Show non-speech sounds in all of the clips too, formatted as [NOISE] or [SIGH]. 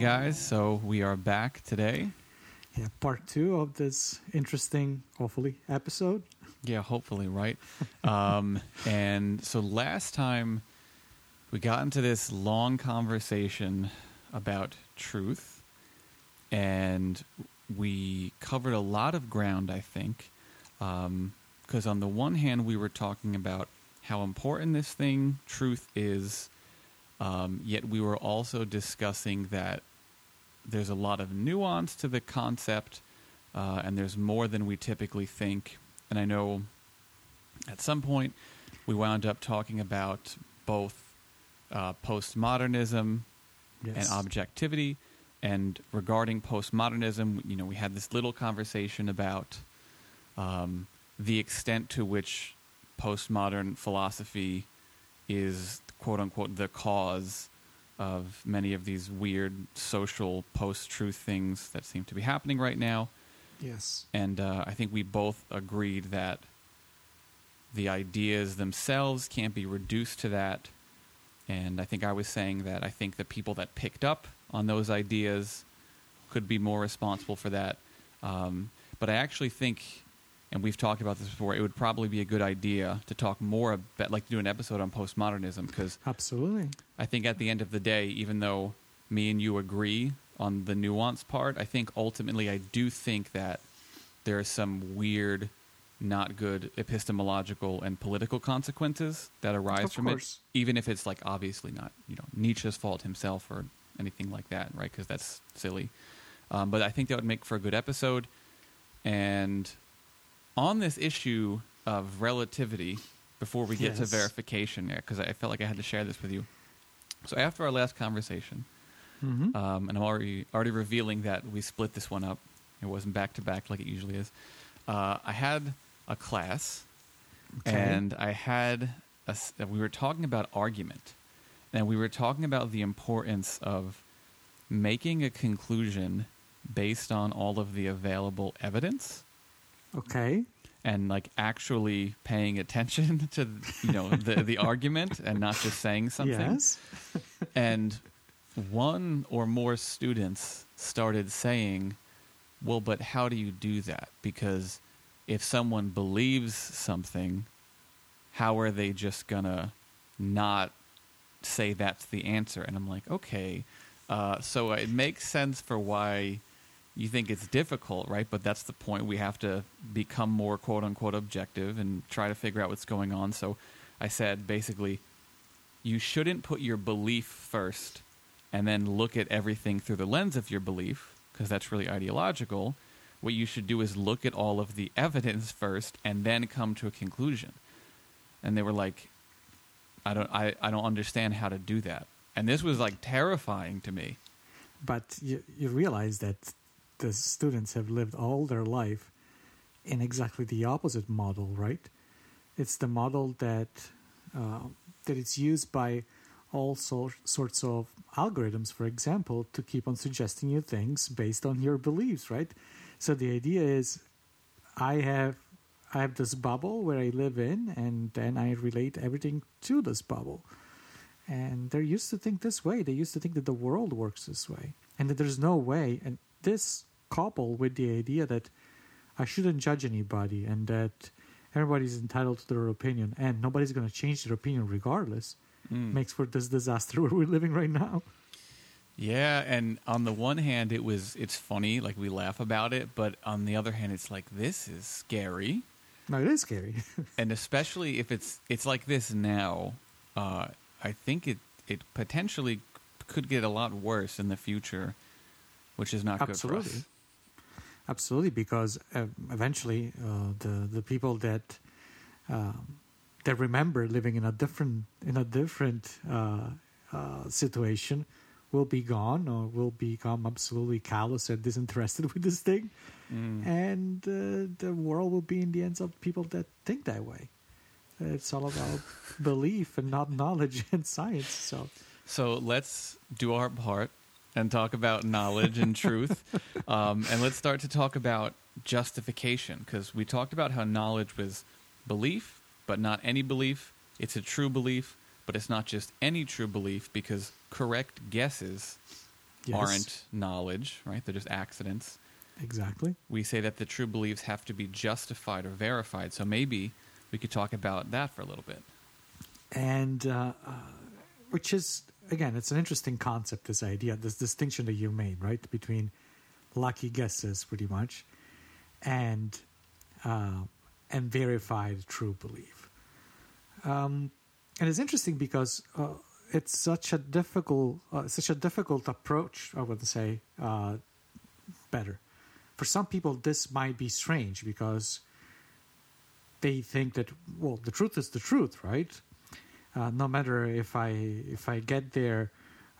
Guys, so we are back today. Yeah, part two of this interesting, hopefully, episode. Yeah, hopefully, right? [LAUGHS] um, and so last time we got into this long conversation about truth, and we covered a lot of ground, I think. Because on the one hand, we were talking about how important this thing, truth, is, um, yet we were also discussing that there's a lot of nuance to the concept, uh, and there's more than we typically think. And I know at some point we wound up talking about both uh, postmodernism Yes. and objectivity. And regarding postmodernism, you know, we had this little conversation about um, the extent to which postmodern philosophy is quote unquote the cause of many of these weird social post truth things that seem to be happening right now. Yes. And uh, I think we both agreed that the ideas themselves can't be reduced to that. And I think I was saying that I think the people that picked up on those ideas could be more responsible for that. Um, but I actually think, and we've talked about this before, it would probably be a good idea to talk more about, like, to do an episode on postmodernism because Absolutely. I think at the end of the day, even though me and you agree on the nuance part, I think ultimately I do think that there are some weird, not good epistemological and political consequences that arise Of from course. it, even if it's like obviously not you know Nietzsche's fault himself or anything like that, right? Because that's silly. Um, but I think that would make for a good episode. And on this issue of relativity, before we get to Yes. verification, because I felt like I had to share this with you. So after our last conversation, Mm-hmm. um, and I'm already already revealing that we split this one up. It wasn't back to back like it usually is. Uh, I had a class, Okay. and I had a we were talking about argument, and we were talking about the importance of making a conclusion based on all of the available evidence okay. and like actually paying attention [LAUGHS] to you know the the [LAUGHS] argument and not just saying something Yes. [LAUGHS] and one or more students started saying, Well, but how do you do that? Because if someone believes something, how are they just gonna not say that's the answer? And I'm like, Okay. Uh, so it makes sense for why you think it's difficult, right? But that's the point. We have to become more quote unquote objective and try to figure out what's going on. So I said basically, you shouldn't put your belief first and then look at everything through the lens of your belief because that's really ideological what you should do is look at all of the evidence first and then come to a conclusion and they were like i don't i, I don't understand how to do that and this was like terrifying to me But you, you realize that the students have lived all their life in exactly the opposite model, right? It's the model that uh, that it's used by all sor- sorts of algorithms, for example, to keep on suggesting you things based on your beliefs, right? So the idea is, I have I have this bubble where I live in, and then I relate everything to this bubble. And they're used to think this way. They used to think that the world works this way, and that there's no way. And this coupled with the idea that I shouldn't judge anybody, and that everybody's entitled to their opinion, and nobody's going to change their opinion regardless, Mm. makes for this disaster where [LAUGHS] we're living right now. Yeah, and on the one hand, it was it's funny, like we laugh about it, but on the other hand, it's like this is scary, No, it is scary. [LAUGHS] and especially if it's it's like this now. Uh, I think it it potentially could get a lot worse in the future, which is not good for us. Absolutely, because uh, eventually uh, the the people that um, that remember living in a different in a different uh, uh, situation will be gone or will become absolutely callous and disinterested [LAUGHS] with this thing, Mm. and uh, the world will be in the hands of people that think that way. It's all about [LAUGHS] belief and not knowledge [LAUGHS] and science. So So let's do our part and talk about knowledge and truth. [LAUGHS] Um, and let's start to talk about justification because we talked about how knowledge was belief, but not any belief. It's a true belief, but it's not just any true belief because correct guesses yes, aren't knowledge, right? They're just accidents. exactly. We say that the true beliefs have to be justified or verified. So maybe we could talk about that for a little bit. and uh, uh, which is again it's an interesting concept this idea this distinction that you made right between lucky guesses pretty much and uh, and verified true belief. Um, and it's interesting because uh, it's such a difficult uh, such a difficult approach i would say uh, better. For some people this might be strange because they think that well the truth is the truth right uh, no matter if I if I get there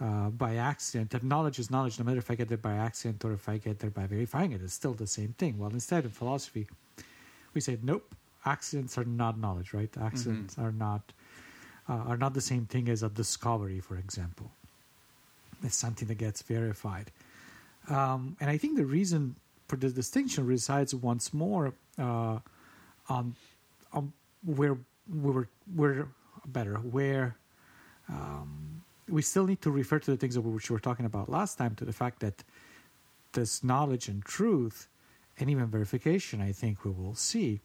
uh, by accident, that knowledge is knowledge. No matter if I get there by accident or if I get there by verifying it, it's still the same thing. Well, instead in philosophy, we say nope, accidents are not knowledge, right? Accidents are not uh, are not the same thing as a discovery, for example. It's something that gets verified, um, and I think the reason for the distinction resides once more uh, on on where we were where better where um, we still need to refer to the things which we were talking about last time to the fact that this knowledge and truth and even verification i think we will see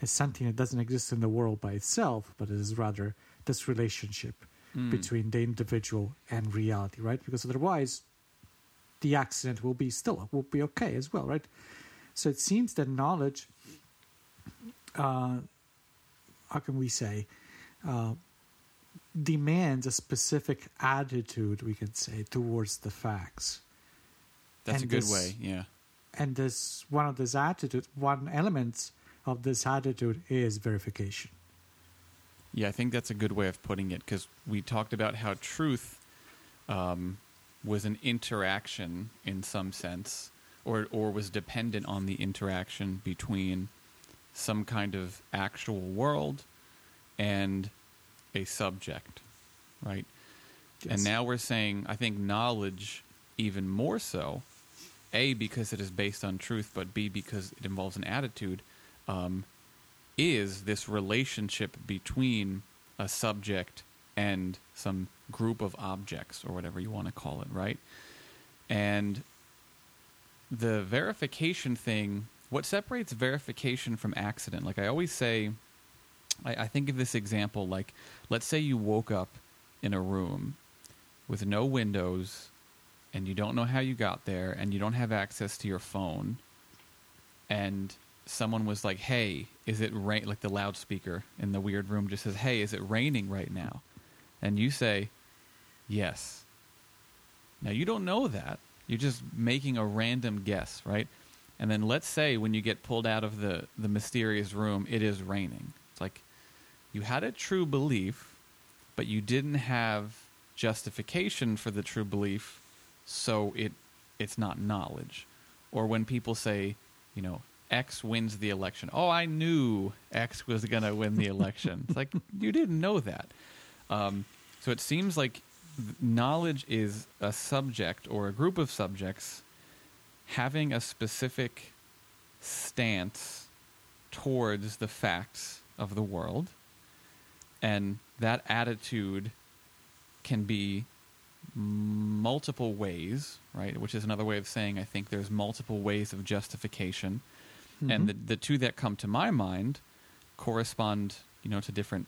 is something that doesn't exist in the world by itself but it is rather this relationship Mm. between the individual and reality right because otherwise the accident will be still will be okay as well right so it seems that knowledge uh, how can we say uh, demands a specific attitude we can say towards the facts That's And a good this- way, yeah. and this one of this attitude one element of this attitude is verification Yeah, I think that's a good way of putting it because we talked about how truth um, was an interaction in some sense, or or was dependent on the interaction between some kind of actual world and a subject, right? And now we're saying, I think knowledge even more so, a because it is based on truth, but b because it involves an attitude. Um, is this relationship between a subject and some group of objects or whatever you want to call it, right? And the verification thing, what separates verification from accident? Like I always say, I, I think of this example like, let's say you woke up in a room with no windows and you don't know how you got there and you don't have access to your phone and someone was like, "Hey, is it rain?" Like the loudspeaker in the weird room just says, "Hey, is it raining right now?" And you say, "Yes." Now you don't know that. You're just making a random guess, right? And then let's say when you get pulled out of the the mysterious room, it is raining. You had a true belief, but you didn't have justification for the true belief, so it it's not knowledge. Or when people say, you know, X wins the election. Oh, I knew X was going to win the election. it's like [LAUGHS] you didn't know that. Um, so it seems like knowledge is a subject or a group of subjects having a specific stance towards the facts of the world. And that attitude can be multiple ways, right? Which is another way of saying I think there's multiple ways of justification. And Mhm. the, the two that come to my mind correspond, you know, to different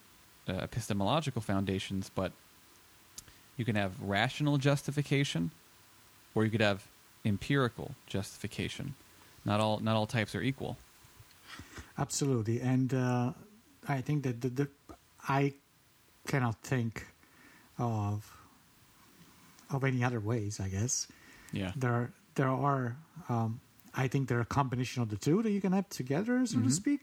uh, epistemological foundations, but you can have rational justification or you could have empirical justification. Not all not all types are equal. Absolutely, and uh, I think that the, the I cannot think of of any other ways. I guess Yeah. there there are. Um, I think there are a combination of the two that you can have together, so to Mhm. speak.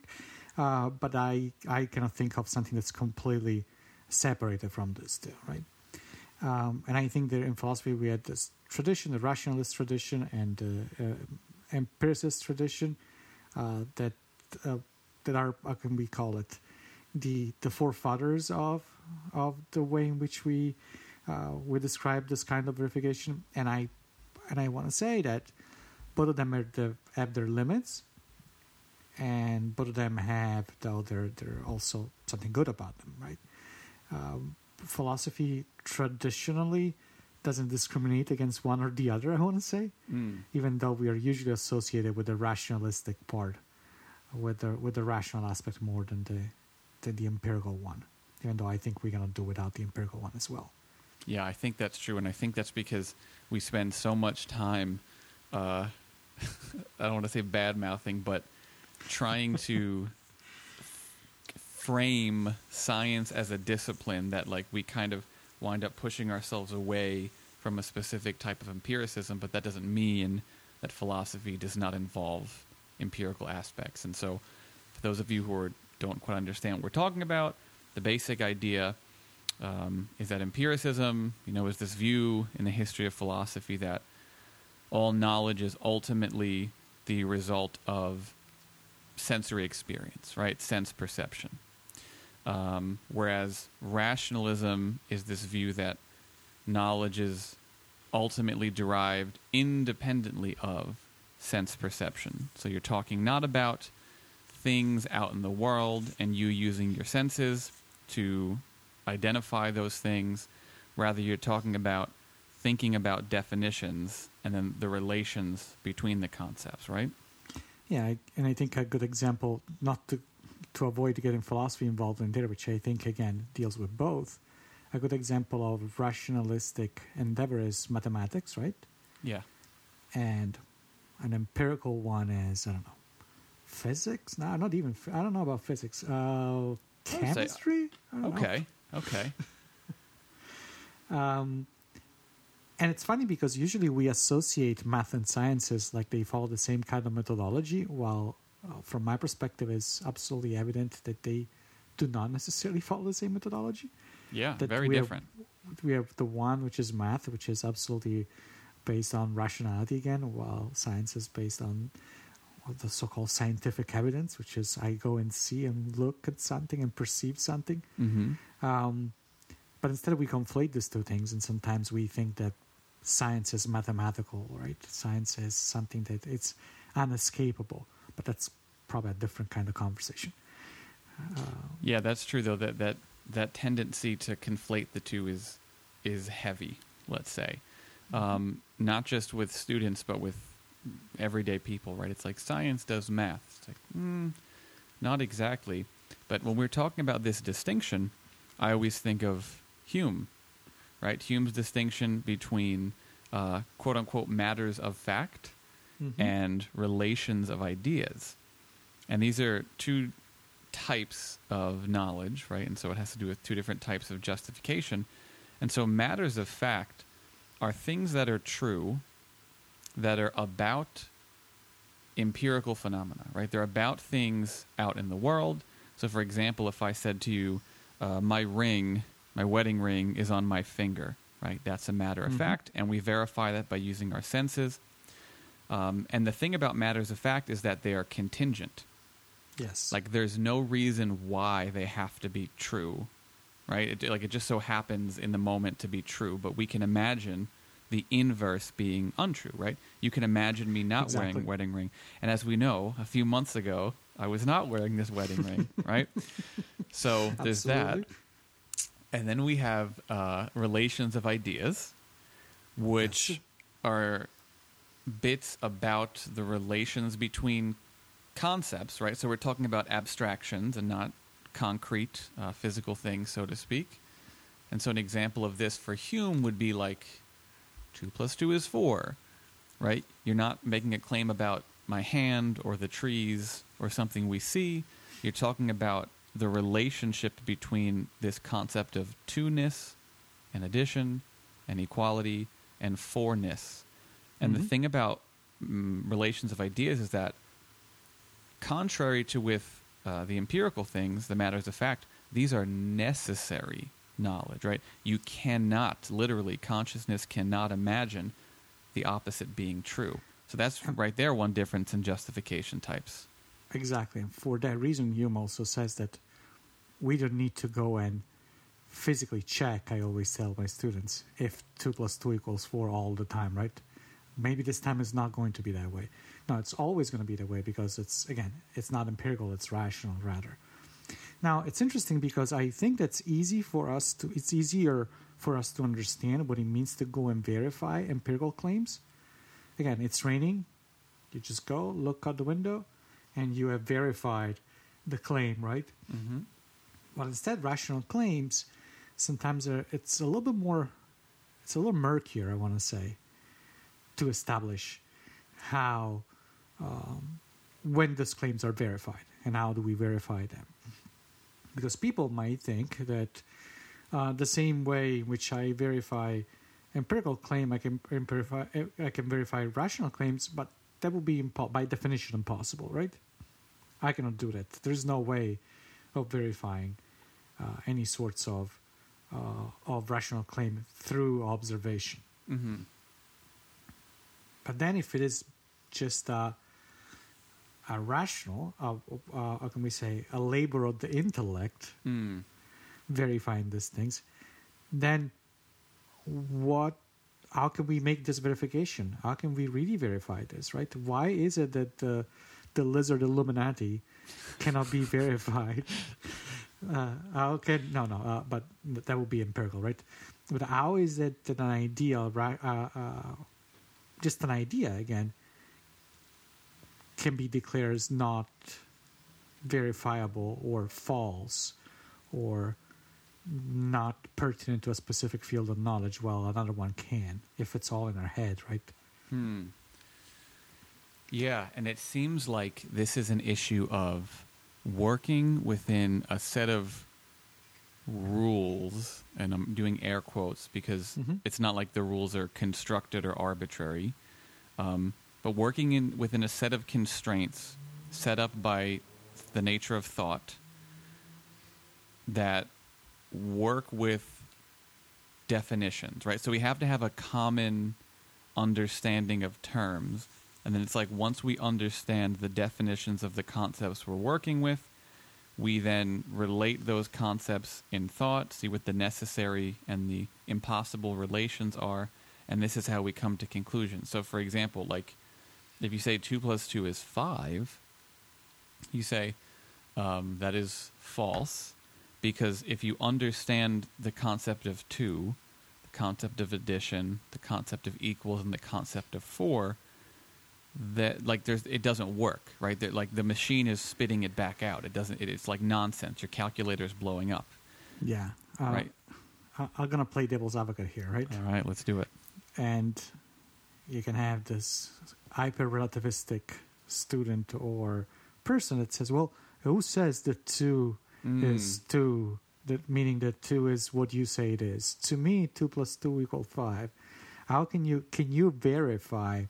Uh, but I, I cannot think of something that's completely separated from this, too, right? Um, and I think that in philosophy we had this tradition, the rationalist tradition, and the uh, empiricist tradition uh, that uh, that are how can we call it the the forefathers of of the way in which we uh, we describe this kind of verification. And I and I want to say that both of them are the, have their limits, and both of them have though they're they're also something good about them, right? Um, philosophy traditionally doesn't discriminate against one or the other. I want to say, Mm. even though we are usually associated with the rationalistic part, with the with the rational aspect more than the than the empirical one. Even though I think we're gonna do without the empirical one as well. Yeah, I think that's true, and I think that's because we spend so much time. Uh, [LAUGHS] I don't want to say bad mouthing, but trying to [LAUGHS] frame science as a discipline that, like, we kind of wind up pushing ourselves away from a specific type of empiricism. But that doesn't mean that philosophy does not involve empirical aspects. And so, for those of you who are, don't quite understand what we're talking about, the basic idea um, is that empiricism, you know, is this view in the history of philosophy that all knowledge is ultimately the result of sensory experience, right? Sense perception. Um, whereas rationalism is this view that knowledge is ultimately derived independently of sense perception. So you're talking not about things out in the world and you using your senses to identify those things. Rather, you're talking about thinking about definitions and then the relations between the concepts, right? Yeah, and I think a good example, not to to avoid getting philosophy involved in there, which I think again deals with both. A good example of rationalistic endeavor is mathematics, right? Yeah. And an empirical one is I don't know physics. No, not even. I don't know about physics. Uh, chemistry. Don't know. Okay. Okay. [LAUGHS] Um, and it's funny because usually we associate math and sciences like they follow the same kind of methodology, while uh, from my perspective, it's absolutely evident that they do not necessarily follow the same methodology. Yeah. That Very we have- different. We have the one which is math, which is absolutely based on rationality again, while science is based on the so-called scientific evidence, which is I go and see and look at something and perceive something. Mm-hmm. Um, but instead, we conflate these two things, and sometimes we think that science is mathematical, right? Science is something that it's unescapable, but that's probably a different kind of conversation. Uh, Yeah, that's true though. That that that tendency to conflate the two is is heavy. Let's say, um, not just with students, but with everyday people. Right? It's like science does math. It's like, mm, not exactly. But when we're talking about this distinction, I always think of Hume. Right? Hume's distinction between uh, quote unquote matters of fact mhm. and relations of ideas. And these are two types of knowledge, right? And so it has to do with two different types of justification. And so matters of fact are things that are true that are about empirical phenomena, right? They're about things out in the world. So, for example, if I said to you, uh, my ring, my wedding ring, is on my finger, right? That's a matter of Mhm. fact. And we verify that by using our senses. Um, and the thing about matters of fact is that they are contingent. yes, Like there's no reason why they have to be true, right? It, like it just so happens in the moment to be true, but we can imagine the inverse being untrue, right? You can imagine me not Exactly. wearing a wedding ring, and as we know, a few months ago, I was not wearing this wedding ring, [LAUGHS] right? So there's that. And then we have uh, relations of ideas, which Yes. are bits about the relations between concepts, right? So we're talking about abstractions and not concrete uh, physical things, so to speak. And so an example of this for Hume would be like 2 plus 2 is 4, right? You're not making a claim about my hand or the trees or something we see. You're talking about the relationship between this concept of two-ness and addition and equality and fourness. And the Mhm. thing about mm, relations of ideas is that contrary to with uh, the empirical things, the matters of fact, these are necessary knowledge, right? You cannot, literally, consciousness cannot imagine the opposite being true. So that's right there one difference in justification types. Exactly. And for that reason, Hume also says that we don't need to go and physically check, I always tell my students, if 2 plus 2 equals 4 all the time, right? Maybe this time is not going to be that way. No, it's always going to be that way because it's, again, it's not empirical, it's rational rather. Now, it's interesting because I think that's easy for us to, it's easier for us to understand what it means to go and verify empirical claims. Again, it's raining. You just go, look out the window, and you have verified the claim, right? Mm-hmm. But instead, rational claims sometimes are, it's a little bit more, it's a little murkier, I want to say, to establish how, um, when those claims are verified and how do we verify them. Because people might think that uh, the same way in which I verify empirical claim, I can verify, I can verify rational claims, but that would be impo- by definition impossible, right? I cannot do that. There's no way of verifying uh, any sorts of uh, of rational claim through observation. Mm-hmm. But then, if it is just a, a rational, uh, uh, how can we say, a labor of the intellect, Mm. verifying these things, then what? How can we make this verification? How can we really verify this? Right? Why is it that the the lizard Illuminati cannot be [LAUGHS] verified? Uh, how can no no? Uh, but that would be empirical, right? But how is it that an idea, right? Uh, uh, just an idea again, can be declared as not verifiable or false or not pertinent to a specific field of knowledge, while another one can, if it's all in our head, right? Hmm. Yeah, and it seems like this is an issue of working within a set of rules, and I'm doing air quotes because Mhm. it's not like the rules are constructed or arbitrary, um, but working in within a set of constraints set up by the nature of thought that work with definitions, right? So we have to have a common understanding of terms. And then it's like once we understand the definitions of the concepts we're working with, we then relate those concepts in thought, see what the necessary and the impossible relations are, and this is how we come to conclusions. So, for example, like if you say 2 plus 2 is 5, you say um, that is false because if you understand the concept of 2, the concept of addition, the concept of equals, and the concept of 4, that like there's it doesn't work right? That like the machine is spitting it back out. It doesn't it, it's like nonsense. Your calculator is blowing up. Yeah. Uh, right. I- I'm gonna play devil's advocate here, right? all right let's do it. And you can have this hyper relativistic student or person that says, "Well, who says that two Mm. is two? That meaning that two is what you say it is. To me, two plus two equals five. How can you can you verify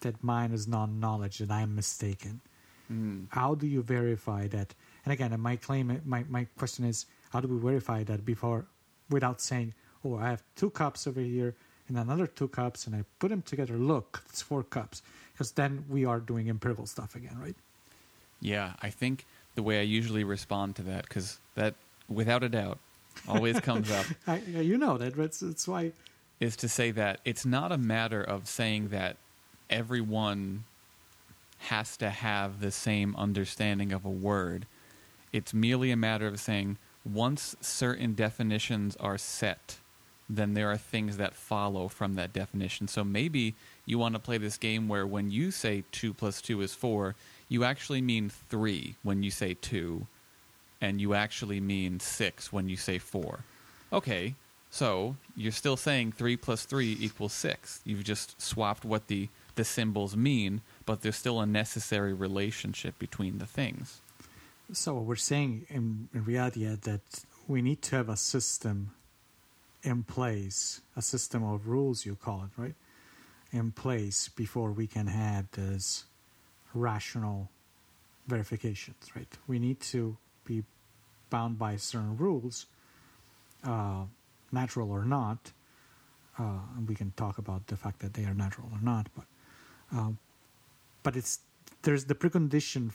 that mine is non-knowledge that I'm mistaken? Mm. How do you verify that? And again, my claim, my my question is, how do we verify that before, without saying, "Oh, I have two cups over here and another two cups, and I put them together. Look, it's four cups." Because then we are doing empirical stuff again, right? yeah i think the way i usually respond to that because that without a doubt always comes up [LAUGHS] I, you know that. That's, that's why. is to say that it's not a matter of saying that everyone has to have the same understanding of a word. It's merely a matter of saying once certain definitions are set, then there are things that follow from that definition. So maybe you want to play this game where when you say 2 plus 2 is 4, you actually mean 3 when you say 2, and you actually mean 6 when you say 4. Okay, so you're still saying 3 plus 3 equals 6. You've just swapped what the, the symbols mean, but there's still a necessary relationship between the things. So what we're saying in, in reality that we need to have a system in place, a system of rules, you call it, right? In place before we can have this rational verifications, right? We need to be bound by certain rules, uh, natural or not. Uh, and we can talk about the fact that they are natural or not, but um, but it's there's the precondition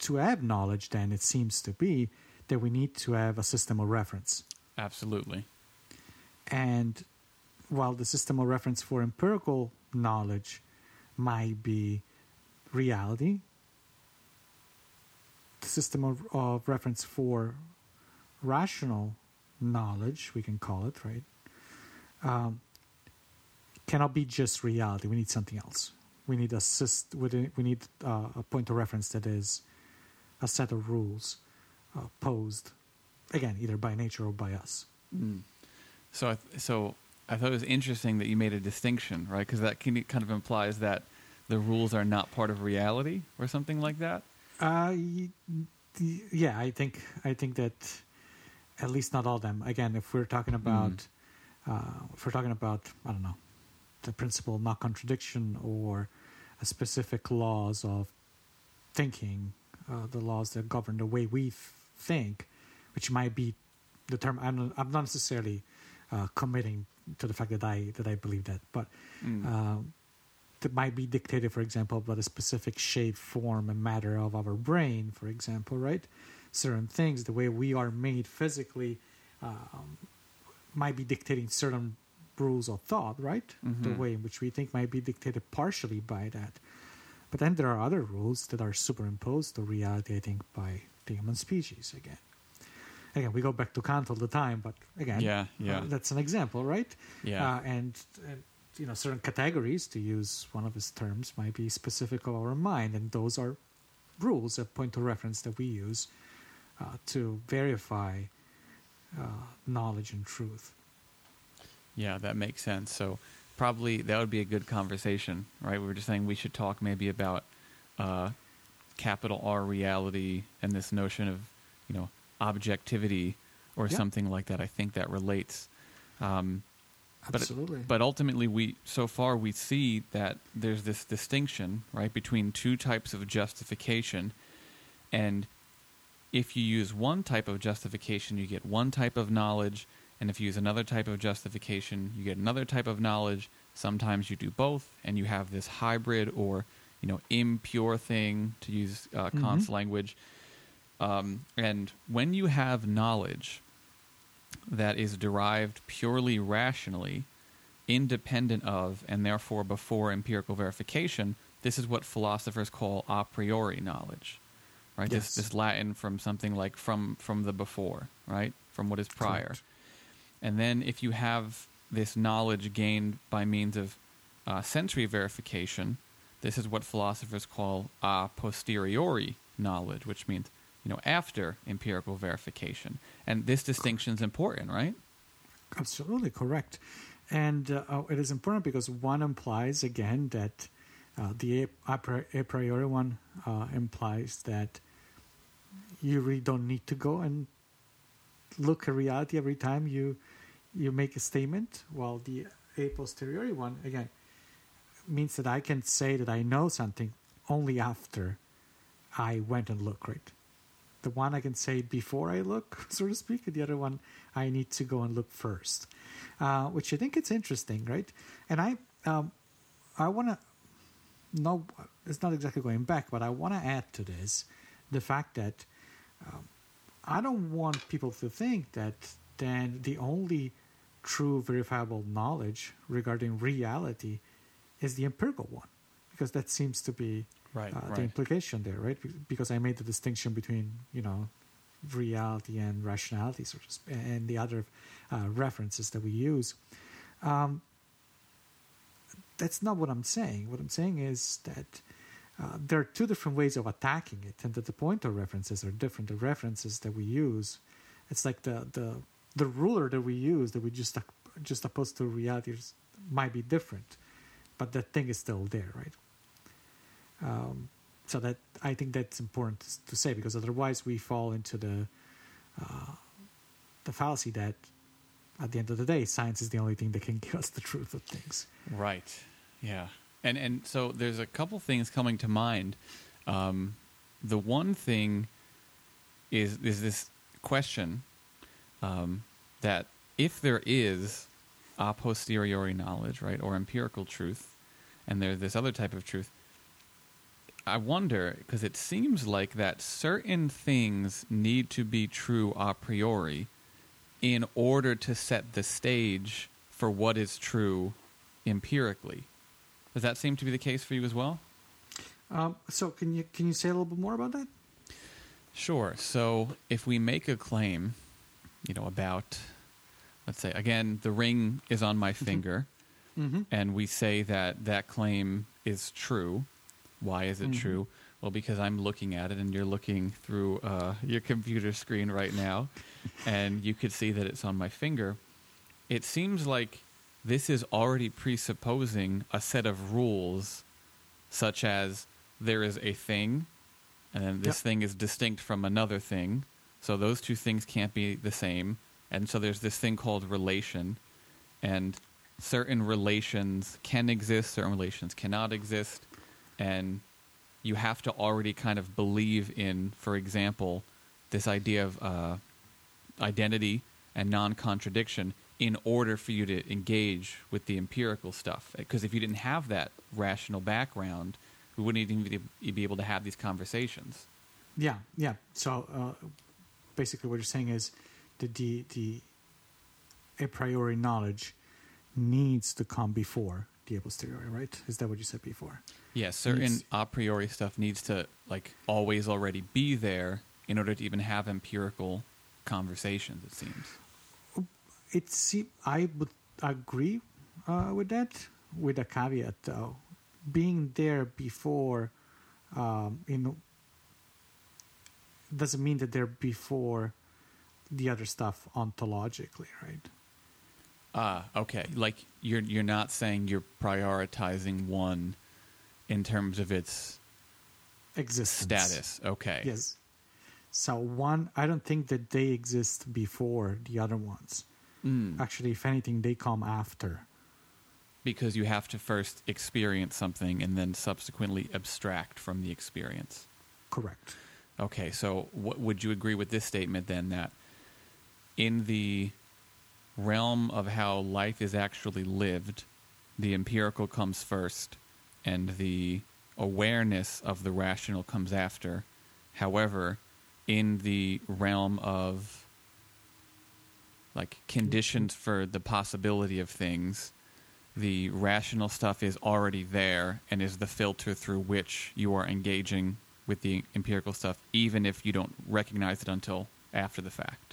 to have knowledge. Then it seems to be that we need to have a system of reference, Absolutely. And while the system of reference for empirical knowledge might be reality, the system of, of reference for rational knowledge, we can call it, right, um, cannot be just reality. We need something else. We need a we need uh, a point of reference that is a set of rules uh, posed, again, either by nature or by us. So, I th- so I thought it was interesting that you made a distinction, right? Because that can, kind of implies that the rules are not part of reality or something like that. Uh, yeah, I think I think that at least not all of them. Again, if we're talking about uh, if we're talking about I don't know the principle of not contradiction or a specific laws of thinking, uh, the laws that govern the way we f- think, which might be the term. I'm not, I'm not necessarily uh, committing to the fact that I that I believe that, but Mm. um, that might be dictated, for example, by the specific shape, form, and matter of our brain, for example, right? Certain things, the way we are made physically, um, might be dictating certain rules of thought, right? The Mhm. way in which we think might be dictated partially by that. But then there are other rules that are superimposed to reality, I think, by the human species again. Again, we go back to Kant all the time, but again, Yeah, yeah. uh, that's an example, right? Yeah. Uh, and, and you know, certain categories, to use one of his terms, might be specific of our mind, and those are rules, a point of reference that we use uh, to verify uh, knowledge and truth. Yeah, that makes sense. So probably that would be a good conversation, right? We were just saying we should talk maybe about uh, capital R reality and this notion of you know objectivity or Yeah. something like that. I think that relates. Um, But- Absolutely. but ultimately, we so far we see that there's this distinction, right, between two types of justification, and if you use one type of justification, you get one type of knowledge, and if you use another type of justification, you get another type of knowledge. Sometimes you do both, and you have this hybrid or you know impure thing, to use uh, Kant's Mhm. language. Um, and when you have knowledge that is derived purely rationally, independent of, and therefore before empirical verification, this is what philosophers call a priori knowledge, right? Yes. This, this Latin from something like from from the before, right? From what is prior. Correct. And then if you have this knowledge gained by means of uh, sensory verification, this is what philosophers call a posteriori knowledge, which means you know after empirical verification. And this distinction is important, right? Absolutely correct. And uh, uh, it is important because one implies, again, that uh, the a priori one uh, implies that you really don't need to go and look at reality every time you you make a statement, while the a posteriori one, again, means that I can say that I know something only after I went and looked, right? The one I can say before I look, [LAUGHS] so to speak, and the other one I need to go and look first, uh, which I think it's interesting, right? And I, um, I want to know. It's not exactly going back, but I want to add to this the fact that um, I don't want people to think that then the only true verifiable knowledge regarding reality is the empirical one, because that seems to be Right, uh, the implication there, right? Because I made the distinction between you know reality and rationality, so to sp- and the other uh, references that we use. Um, that's not what I'm saying. What I'm saying is that uh, there are two different ways of attacking it, and that the pointer references are different. The references that we use, it's like the the the ruler that we use that we just just opposed to reality might be different, but that thing is still there, right? Um, so that I think that's important to say because otherwise we fall into the uh, the fallacy that at the end of the day, science is the only thing that can [LAUGHS] give us the truth of things. Right. Yeah. And and so there's a couple things coming to mind um, the one thing is is this question um, that if there is a posteriori knowledge, right, or empirical truth, and there's this other type of truth, I wonder because it seems like that certain things need to be true a priori in order to set the stage for what is true empirically. Does that seem to be the case for you as well? Um, so can you can you say a little bit more about that? Sure. So if we make a claim, you know, about, let's say, again, the ring is on my finger, Mm-hmm. and we say that that claim is true. Why is it Mhm. true? Well, because I'm looking at it, and you're looking through uh, your computer screen right now, and you could see that it's on my finger. It seems like this is already presupposing a set of rules, such as there is a thing, and then this Yep. thing is distinct from another thing. So those two things can't be the same. And so there's this thing called relation, and certain relations can exist, certain relations cannot exist, and you have to already kind of believe in, for example, this idea of uh, identity and non-contradiction in order for you to engage with the empirical stuff. Because if you didn't have that rational background, we wouldn't even be- able to have these conversations. Yeah, yeah. So uh, basically, what you're saying is that the the a priori knowledge needs to come before a posteriori, right? Is that what you said before? Yeah, certain Needs- a priori stuff needs to like always already be there in order to even have empirical conversations. It seems. It se- I would agree uh, with that, with a caveat though. Being there before, um, know, doesn't mean that they're before the other stuff ontologically, right? Ah, okay. Like you're you're not saying you're prioritizing one in terms of its Existence. status. Okay. Yes. So one, I don't think that they exist before the other ones. Mm. Actually, if anything, they come after. Because you have to first experience something and then subsequently abstract from the experience. Correct. Okay, so what would you agree with this statement then that in the realm of how life is actually lived, the empirical comes first and the awareness of the rational comes after. However, in the realm of like conditions for the possibility of things, the rational stuff is already there and is the filter through which you are engaging with the empirical stuff, even if you don't recognize it until after the fact.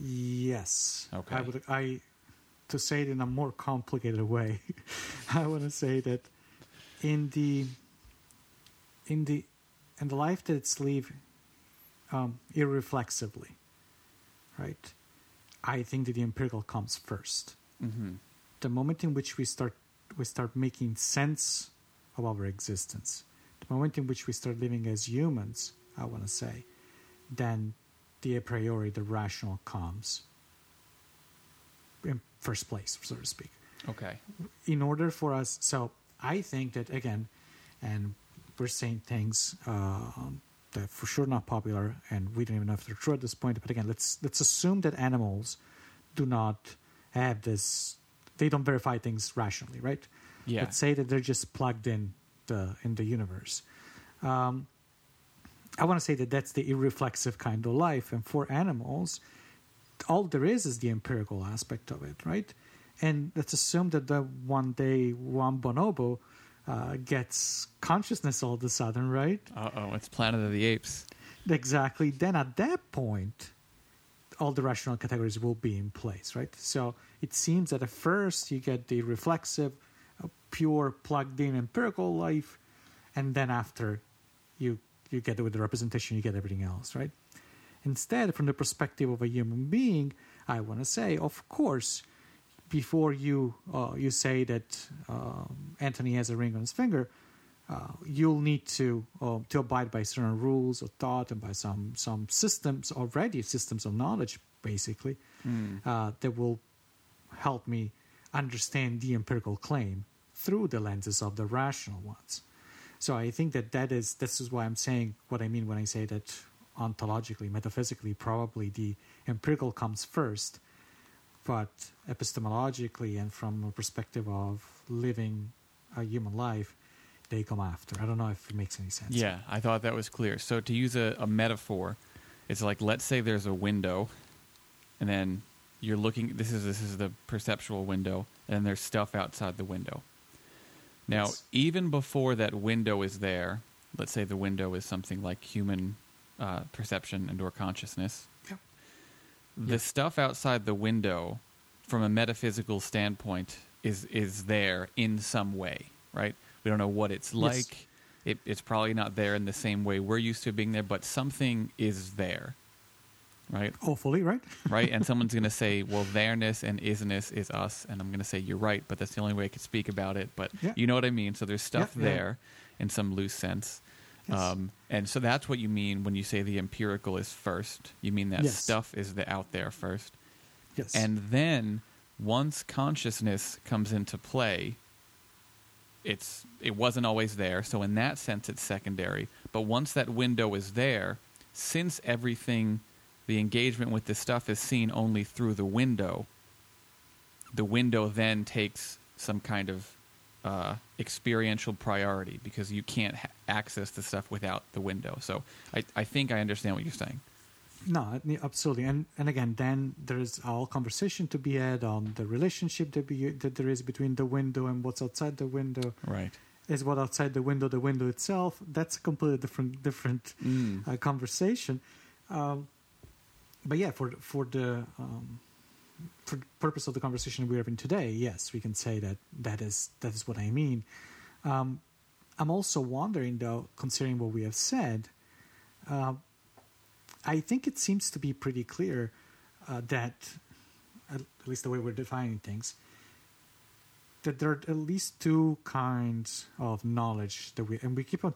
Yes. Okay. I would. I to say it in a more complicated way. [LAUGHS] I want to say that in the in the in the life that it's live um, irreflexively, right? I think that the empirical comes first. Mm-hmm. the moment in which we start we start making sense of our existence, the moment in which we start living as humans, I want to say, then the a priori, the rational comes in first place, so to speak. Okay. In order for us, so I think that again, and we're saying things um, that for sure not popular, and we don't even know if they're true at this point. But again, let's let's assume that animals do not have this; they don't verify things rationally, right? Yeah. Let's say that they're just plugged in the in the universe. Um, I want to say that that's the irreflexive kind of life, and for animals, all there is is the empirical aspect of it, right? And let's assume that the one day one bonobo uh, gets consciousness all of a sudden, right? Uh oh, it's Planet of the Apes. Exactly. Then at that point, all the rational categories will be in place, right? So it seems that at first you get the reflexive, uh, pure, plugged-in empirical life, and then after you you get it with the representation, you get everything else, right? Instead, from the perspective of a human being, I want to say, of course, before you uh, you say that um, Anthony has a ring on his finger, uh, you'll need to uh, to abide by certain rules or thought and by some some systems already systems of knowledge basically Mm. uh, that will help me understand the empirical claim through the lenses of the rational ones. So I think that that is this is why I'm saying what I mean when I say that ontologically, metaphysically, probably the empirical comes first, but epistemologically and from a perspective of living a human life, they come after. I don't know if it makes any sense. Yeah, I thought that was clear. So to use a, a metaphor, it's like let's say there's a window, and then you're looking. This is this is the perceptual window, and there's stuff outside the window. Now, Yes. even before that window is there, let's say the window is something like human uh, perception and or consciousness. Yep. The Yeah. stuff outside the window, from a metaphysical standpoint, is is there in some way, right? We don't know what it's Yes. like. It, it's probably not there in the same way we're used to being there, but something is there, right? Hopefully, right? right? And [LAUGHS] someone's going to say, well, there-ness and isness is us. And I'm going to say, you're right, but that's the only way I could speak about it. But Yeah. you know what I mean? So there's stuff Yeah, yeah. there in some loose sense. Yes. Um, and so that's what you mean when you say the empirical is first. You mean that Yes. stuff is the out there first. yes. And then once consciousness comes into play, it's it wasn't always there. So in that sense, it's secondary. But once that window is there, since everything, the engagement with this stuff is seen only through the window, the window then takes some kind of uh, experiential priority because you can't ha- access the stuff without the window. So I, I think I understand what you're saying. No, absolutely, and and again, then there is all conversation to be had on the relationship that, be, that there is between the window and what's outside the window. Right. Is what outside the window the window itself? That's a completely different different Mm. uh, conversation. Um, but yeah, for for the um, for the purpose of the conversation we're having today, yes, we can say that that is that is what I mean. Um, I'm also wondering, though, considering what we have said, uh, I think it seems to be pretty clear uh, that, at least the way we're defining things, that there are at least two kinds of knowledge that we and we keep on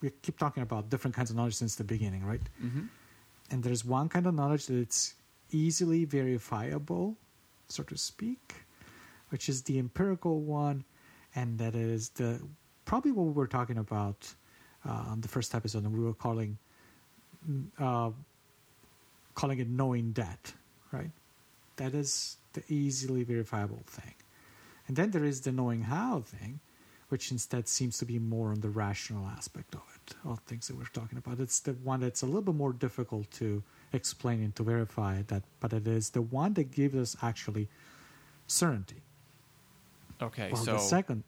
we keep talking about different kinds of knowledge since the beginning, right? Mm-hmm. And there's one kind of knowledge that it's easily verifiable, so to speak, which is the empirical one, and that is the probably what we were talking about uh, on the first episode, and we were calling uh, calling it knowing that, right? That is the easily verifiable thing. And then there is the knowing how thing, which instead seems to be more on the rational aspect of it, of things that we're talking about. It's the one that's a little bit more difficult to explain and to verify that, but it is the one that gives us actually certainty. Okay, While so the second,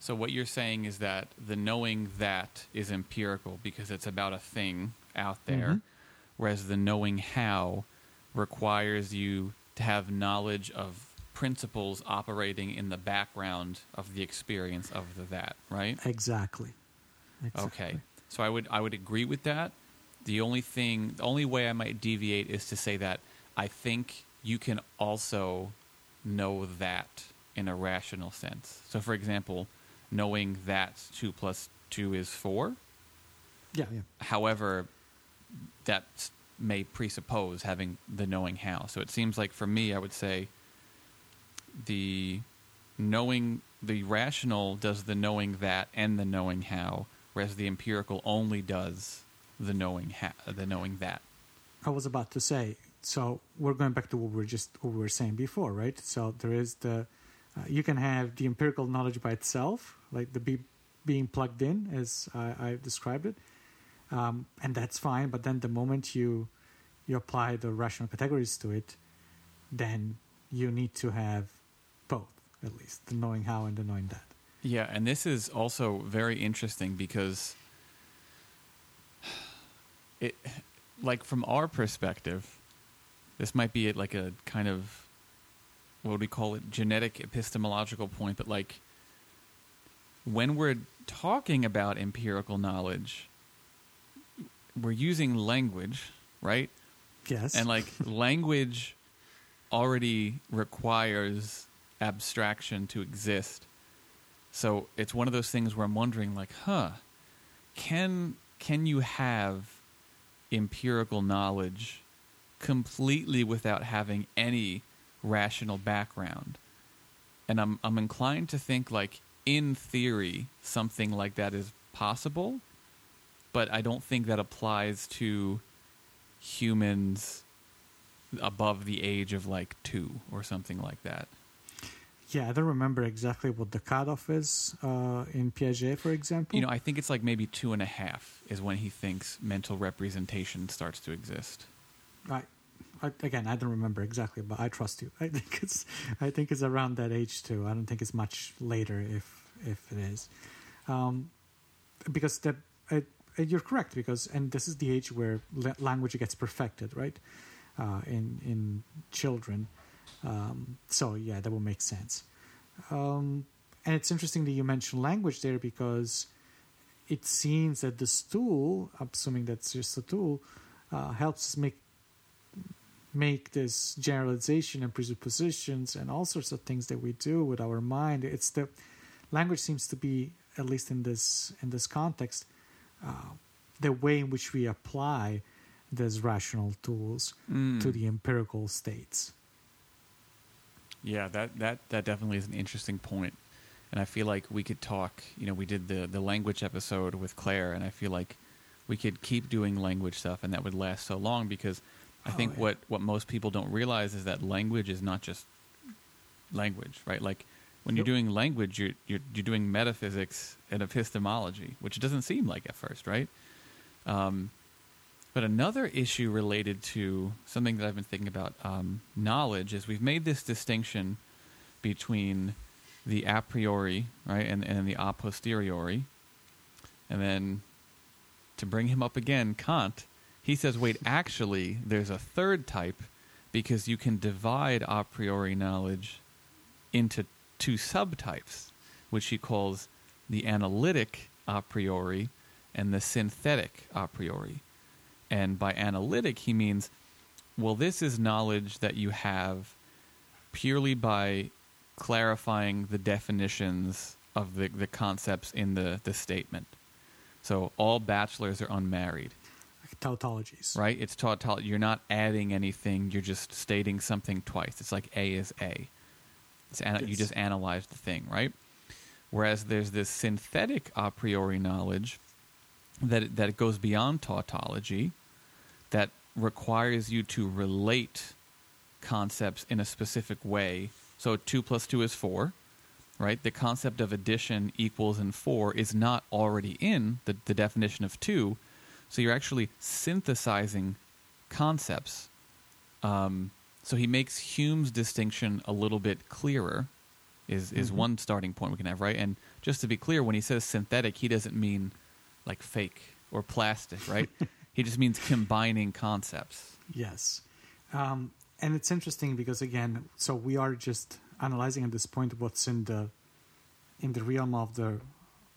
So what you're saying is that the knowing that is empirical because it's about a thing out there, Mhm. whereas the knowing how requires you to have knowledge of principles operating in the background of the experience of the that, right? exactly. exactly. Okay. So I would I would agree with that. The only thing the only way I might deviate is to say that I think you can also know that in a rational sense. So for example, knowing that two plus two is four. Yeah, yeah. However, that may presuppose having the knowing how. So it seems like for me I would say the knowing the rational does the knowing that and the knowing how, whereas the empirical only does the knowing the knowing that. I was about to say. So we're going back to what we were just what we were saying before, right? So there is the uh, you can have the empirical knowledge by itself, like the be, being plugged in, as I, I described it, um, and that's fine. But then the moment you you apply the rational categories to it, then you need to have both, at least the knowing how and the knowing that. Yeah, and this is also very interesting because it like from our perspective, this might be like a kind of what would we call it genetic epistemological point, but like when we're talking about empirical knowledge, we're using language, right? Yes, And like [LAUGHS] language already requires abstraction to exist. So it's one of those things where I'm wondering like, huh, can can you have empirical knowledge completely without having any rational background? And I'm I'm inclined to think like in theory, something like that is possible, but I don't think that applies to humans above the age of like two or something like that. Yeah, I don't remember exactly what the cutoff is uh, in Piaget, for example. You know, I think it's like maybe two and a half is when he thinks mental representation starts to exist. I, I, again, I don't remember exactly, but I trust you. I [LAUGHS] think it's, I think it's around that age too. I don't think it's much later, if if it is, um, because the, uh, you're correct. Because and this is the age where language gets perfected, right? Uh, in in children, um, so yeah, that will make sense. Um, and it's interesting that you mentioned language there because it seems that this tool, assuming that's just a tool, uh, helps us make make this generalization and presuppositions and all sorts of things that we do with our mind. It's the language seems to be, at least in this in this context, uh, the way in which we apply these rational tools Mm. to the empirical states. Yeah, that, that, that definitely is an interesting point. And I feel like we could talk, you know, we did the, the language episode with Claire, and I feel like we could keep doing language stuff, and that would last so long because I Oh, think yeah. what, what most people don't realize is that language is not just language, right? Like when you're doing language, you're, you're, you're doing metaphysics and epistemology, which it doesn't seem like at first, right? Um, but another issue related to something that I've been thinking about um, knowledge is we've made this distinction between the a priori, right, and, and the a posteriori. And then to bring him up again, Kant, he says, wait, actually, there's a third type because you can divide a priori knowledge into two subtypes, which he calls the analytic a priori and the synthetic a priori. And by analytic, he means, well, this is knowledge that you have purely by clarifying the definitions of the, the concepts in the, the statement. So all bachelors are unmarried, Like tautologies. right? It's tautology. You're not adding anything. You're just stating something twice. It's like A is A. It's ana- You just analyze the thing, right? Whereas there's this synthetic a priori knowledge that that it goes beyond tautology, that requires you to relate concepts in a specific way. So two plus two is four, right? The concept of addition equals and four is not already in the, the definition of two. So you're actually synthesizing concepts. Um, so he makes Hume's distinction a little bit clearer. Is is Mhm. one starting point we can have, right? And just to be clear, when he says synthetic, he doesn't mean like fake or plastic, right? [LAUGHS] he just means combining concepts. Yes. Um, and it's interesting because again, so we are just analyzing at this point what's in the in the realm of the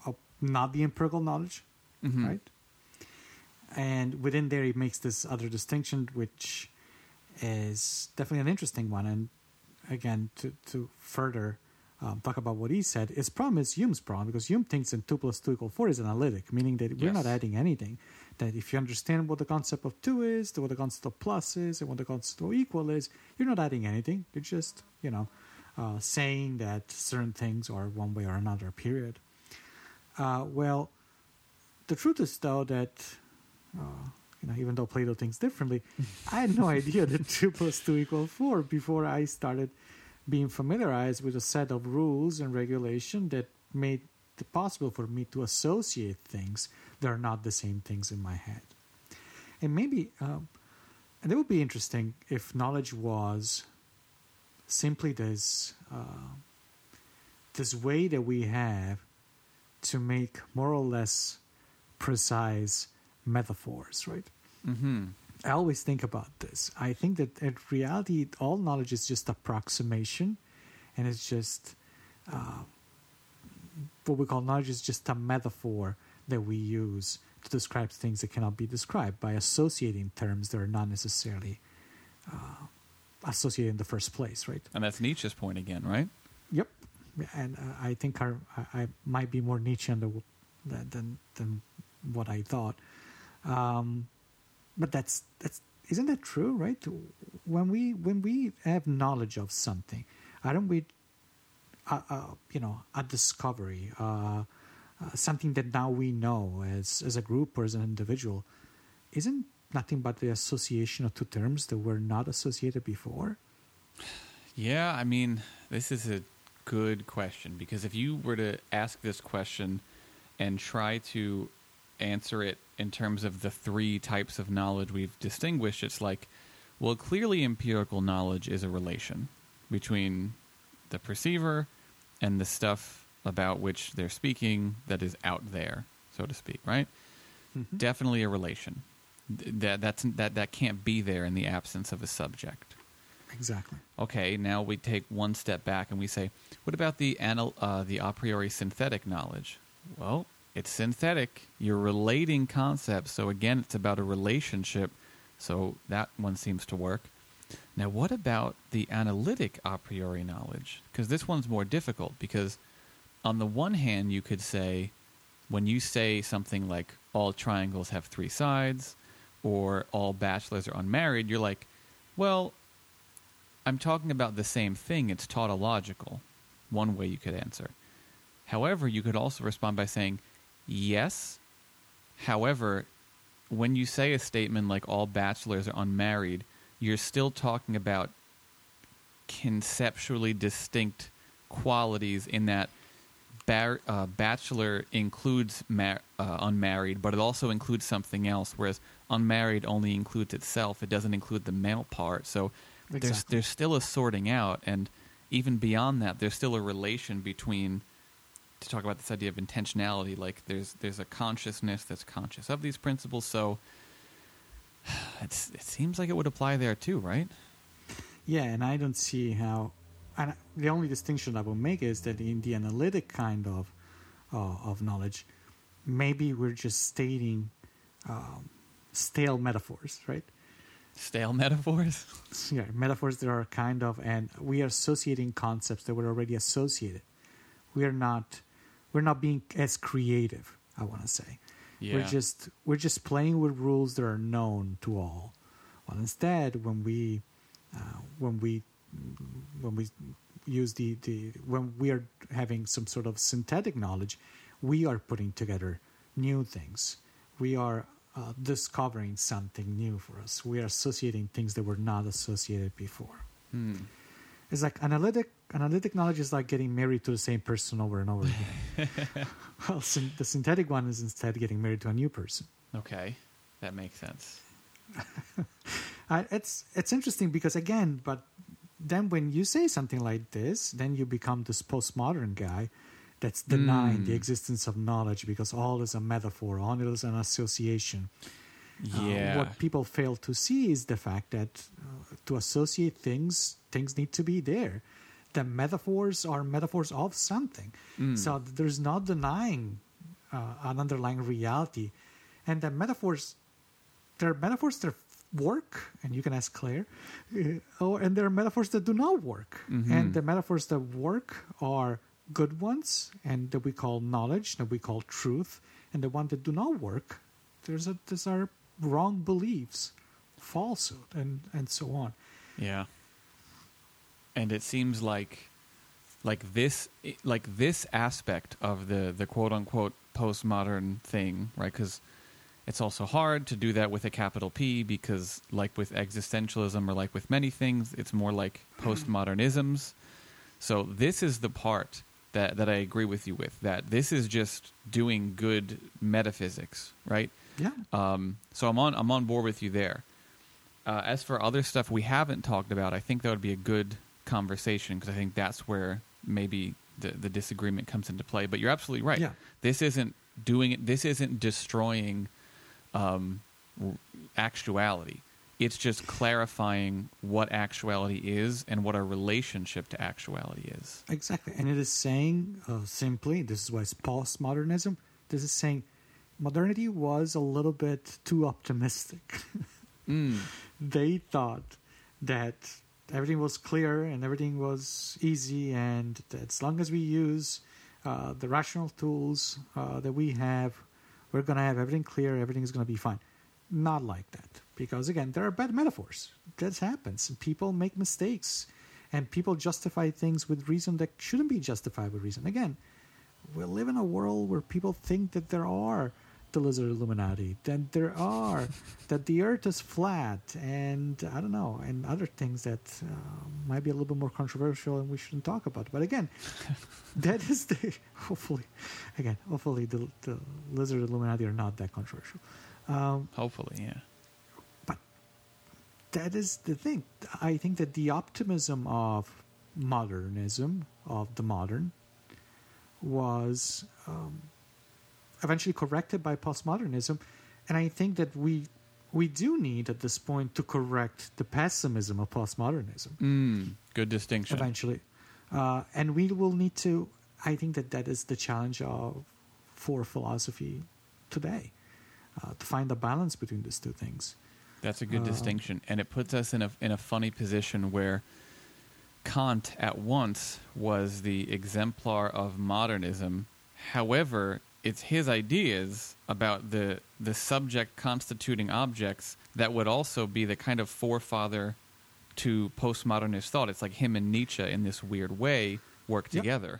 of not the empirical knowledge, Mhm. right? And within there, he makes this other distinction, which is definitely an interesting one. And again, to to further um, talk about what he said, his problem is Hume's problem because Hume thinks in two plus two equal four is analytic, meaning that we're not adding anything. That if you understand what the concept of two is, what the concept of plus is, and what the concept of equal is, you're not adding anything. You're just, you know, uh, saying that certain things are one way or another. Period. Uh, well, the truth is though that uh, you know, even though Plato thinks differently, I had no [LAUGHS] idea that two plus two equal four before I started being familiarized with a set of rules and regulation that made it possible for me to associate things that are not the same things in my head. And maybe, um, and it would be interesting if knowledge was simply this uh, this way that we have to make more or less precise metaphors, right? Mm-hmm. I always think about this. I think that in reality, all knowledge is just approximation, and it's just uh, what we call knowledge is just a metaphor that we use to describe things that cannot be described by associating terms that are not necessarily uh, associated in the first place, right? And that's Nietzsche's point again, right? Yep, and uh, I think our, I, I might be more Nietzschean than than than what I thought. Um, but that's that's isn't that true, right? When we when we have knowledge of something, aren't we a, a you know a discovery, uh, uh, something that now we know as as a group or as an individual, isn't nothing but the association of two terms that were not associated before. Yeah, I mean, this is a good question because if you were to ask this question and try to answer it in terms of the three types of knowledge we've distinguished, it's like, well, clearly empirical knowledge is a relation between the perceiver and the stuff about which they're speaking that is out there, so to speak, right? Mhm. Definitely a relation. Th- That that's that that can't be there in the absence of a subject. Exactly. Okay, now we take one step back and we say, what about the anal- uh, the a priori synthetic knowledge? Well, it's synthetic. You're relating concepts, so again, it's about a relationship. So that one seems to work. Now, what about the analytic a priori knowledge? Because this one's more difficult. Because on the one hand, you could say, when you say something like all triangles have three sides, or all bachelors are unmarried, you're like, well, I'm talking about the same thing. It's tautological. One way you could answer. However, you could also respond by saying, yes. However, when you say a statement like all bachelors are unmarried, you're still talking about conceptually distinct qualities in that bar- uh, bachelor includes mar- uh, unmarried, but it also includes something else, whereas unmarried only includes itself. It doesn't include the male part. So there's there's still a sorting out, and even beyond that, there's still a relation between. To talk about this idea of intentionality, like there's there's a consciousness that's conscious of these principles. So [SIGHS] it's, it seems like it would apply there too, right? Yeah, and I don't see how. And the only distinction I will make is that in the analytic kind of uh, of knowledge, maybe we're just stating um, stale metaphors, right? Stale metaphors. [LAUGHS] Yeah, metaphors that are kind of, and we are associating concepts that were already associated. We are not, we're not being as creative. I want to say. Yeah. We're just we're just playing with rules that are known to all. Well, instead, when we uh, when we when we use the, the when we are having some sort of synthetic knowledge, we are putting together new things. We are uh, discovering something new for us. We are associating things that were not associated before. Hmm. It's like analytic analytic knowledge is like getting married to the same person over and over again. [LAUGHS] well, syn- the synthetic one is instead getting married to a new person. Okay, that makes sense. [LAUGHS] Uh, it's it's interesting because again, but then when you say something like this, then you become this postmodern guy that's denying the Mm. existence of knowledge because all is a metaphor, all is an association. Uh, Yeah. what people fail to see is the fact that uh, to associate things, things need to be there. The metaphors are metaphors of something. Mm. So there's not denying uh, an underlying reality. And the metaphors, there are metaphors that work, and you can ask Claire, uh, oh, and there are metaphors that do not work. Mhm. And the metaphors that work are good ones, and that we call knowledge, that we call truth, and the ones that do not work, there's a these are wrong beliefs, falsehood, and and so on. Yeah. And it seems like like this like this aspect of the the quote unquote postmodern thing, right? Cuz it's also hard to do that with a capital P because like with existentialism or like with many things, it's more like postmodernisms. So this is the part that that I agree with you with that this is just doing good metaphysics, right? Yeah, Um, so I'm on I'm on board with you there. Uh, as for other stuff we haven't talked about, I think that would be a good conversation because I think that's where maybe the the disagreement comes into play. But you're absolutely right. Yeah. This isn't doing it. This isn't destroying um, actuality. It's just clarifying what actuality is and what our relationship to actuality is. exactly. And it is saying uh, simply, this is why it's postmodernism. This is saying modernity was a little bit too optimistic. [LAUGHS] Mm. they thought that everything was clear and everything was easy, and as long as we use uh, the rational tools uh, that we have, we're going to have everything clear, everything's going to be fine. Not like that. Because again, there are bad metaphors. That happens. People make mistakes. and people justify things with reason that shouldn't be justified with reason. Again, we live in a world where people think that there are the lizard Illuminati, that there are that the Earth is flat, and I don't know, and other things that uh, might be a little bit more controversial and we shouldn't talk about. But again, [LAUGHS] that is the hopefully, again, hopefully the, the lizard Illuminati are not that controversial. Um, Hopefully, yeah. But that is the thing. I think that the optimism of modernism, of the modern, was um, eventually corrected by postmodernism, and I think that we we do need at this point to correct the pessimism of postmodernism Mm, good distinction. eventually, uh, and we will need to. I think that that is the challenge of for philosophy today, uh, to find the balance between these two things. That's a good Uh, distinction, and it puts us in a in a funny position where Kant at once was the exemplar of modernism. However, it's his ideas about the the subject constituting objects that would also be the kind of forefather to postmodernist thought. It's like him and Nietzsche in this weird way work Yep. together.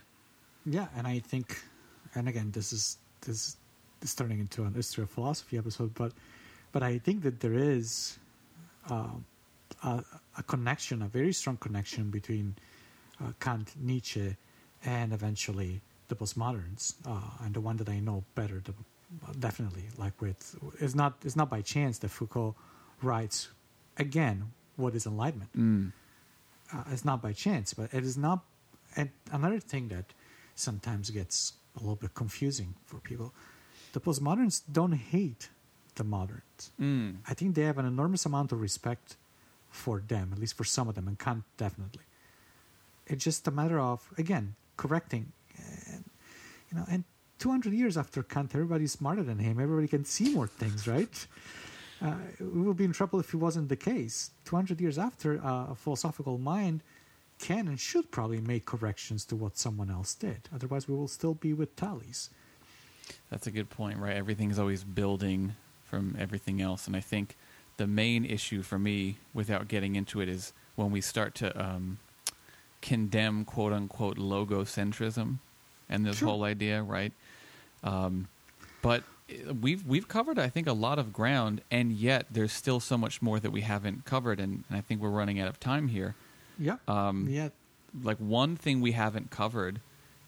Yeah, and I think, and again, this is this is turning into an history of philosophy episode, but but I think that there is uh, a, a connection, a very strong connection between uh, Kant, Nietzsche, and eventually the postmoderns, uh, and the one that I know better, the, definitely, like with it's not it's not by chance that Foucault writes again what is enlightenment Mm. uh, it's not by chance, but it is not. And another thing that sometimes gets a little bit confusing for people: the postmoderns don't hate the moderns. Mm. I think they have an enormous amount of respect for them, at least for some of them, and Kant definitely. It's just a matter of again correcting, you know, and 200 years after Kant, everybody's smarter than him. Everybody can see more things, right? Uh, we would be in trouble if it wasn't the case. 200 years after, uh, a philosophical mind can and should probably make corrections to what someone else did. Otherwise, we will still be with Thales. That's a good point, right? Everything is always building from everything else. And I think the main issue for me, without getting into it, is when we start to um, condemn quote unquote logocentrism and this Sure. whole idea, right? Um, but uh, we've we've covered, I think, a lot of ground, and yet there's still so much more that we haven't covered, and, and I think we're running out of time here. Yeah. Um, yeah. like one thing we haven't covered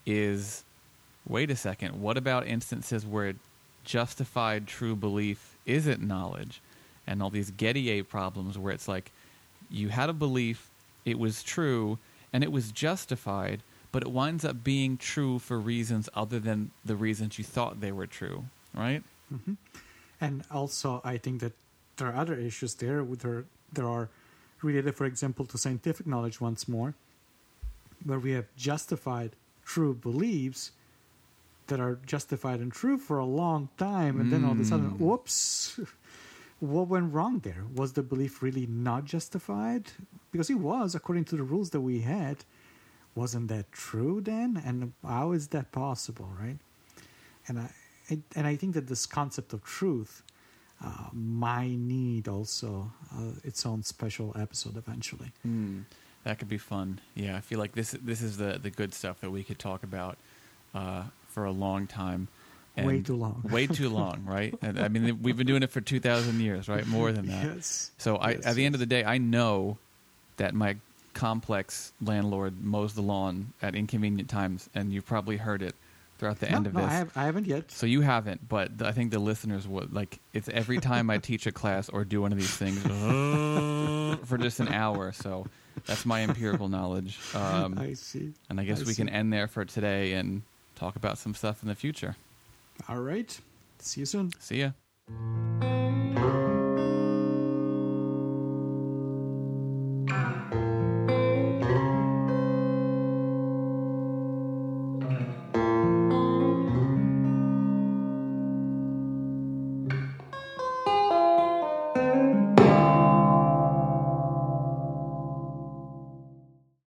is wait a second what about instances where justified true belief isn't knowledge and all these Gettier problems where it's like you had a belief it was true and it was justified but it winds up being true for reasons other than the reasons you thought they were true right hmm And also, I think that there are other issues there. With there, there are related, for example, to scientific knowledge once more, where we have justified true beliefs that are justified and true for a long time, and then all of a sudden, Mm. whoops, [LAUGHS] what went wrong there? Was the belief really not justified? Because it was, according to the rules that we had. Wasn't that true then? And how is that possible, right? And I, I and I think that this concept of truth uh, might need also uh, its own special episode eventually. Hmm. That could be fun. Yeah, I feel like this this is the the good stuff that we could talk about uh, for a long time. Way And too long. way too long, right? And, I mean, we've been doing it for two thousand years, right? More than that. [LAUGHS] Yes. So I, Yes, at the end of the day, I know that my complex landlord mows the lawn at inconvenient times, and you've probably heard it throughout the no, end of no, this. I, have, I haven't yet. So you haven't, but th- I think the listeners would like. It's every time I teach a class or do one of these things [LAUGHS] for just an hour. So that's my empirical knowledge. Um, I see. and I guess I we can end there for today and talk about some stuff in the future. All right. See you soon. See ya.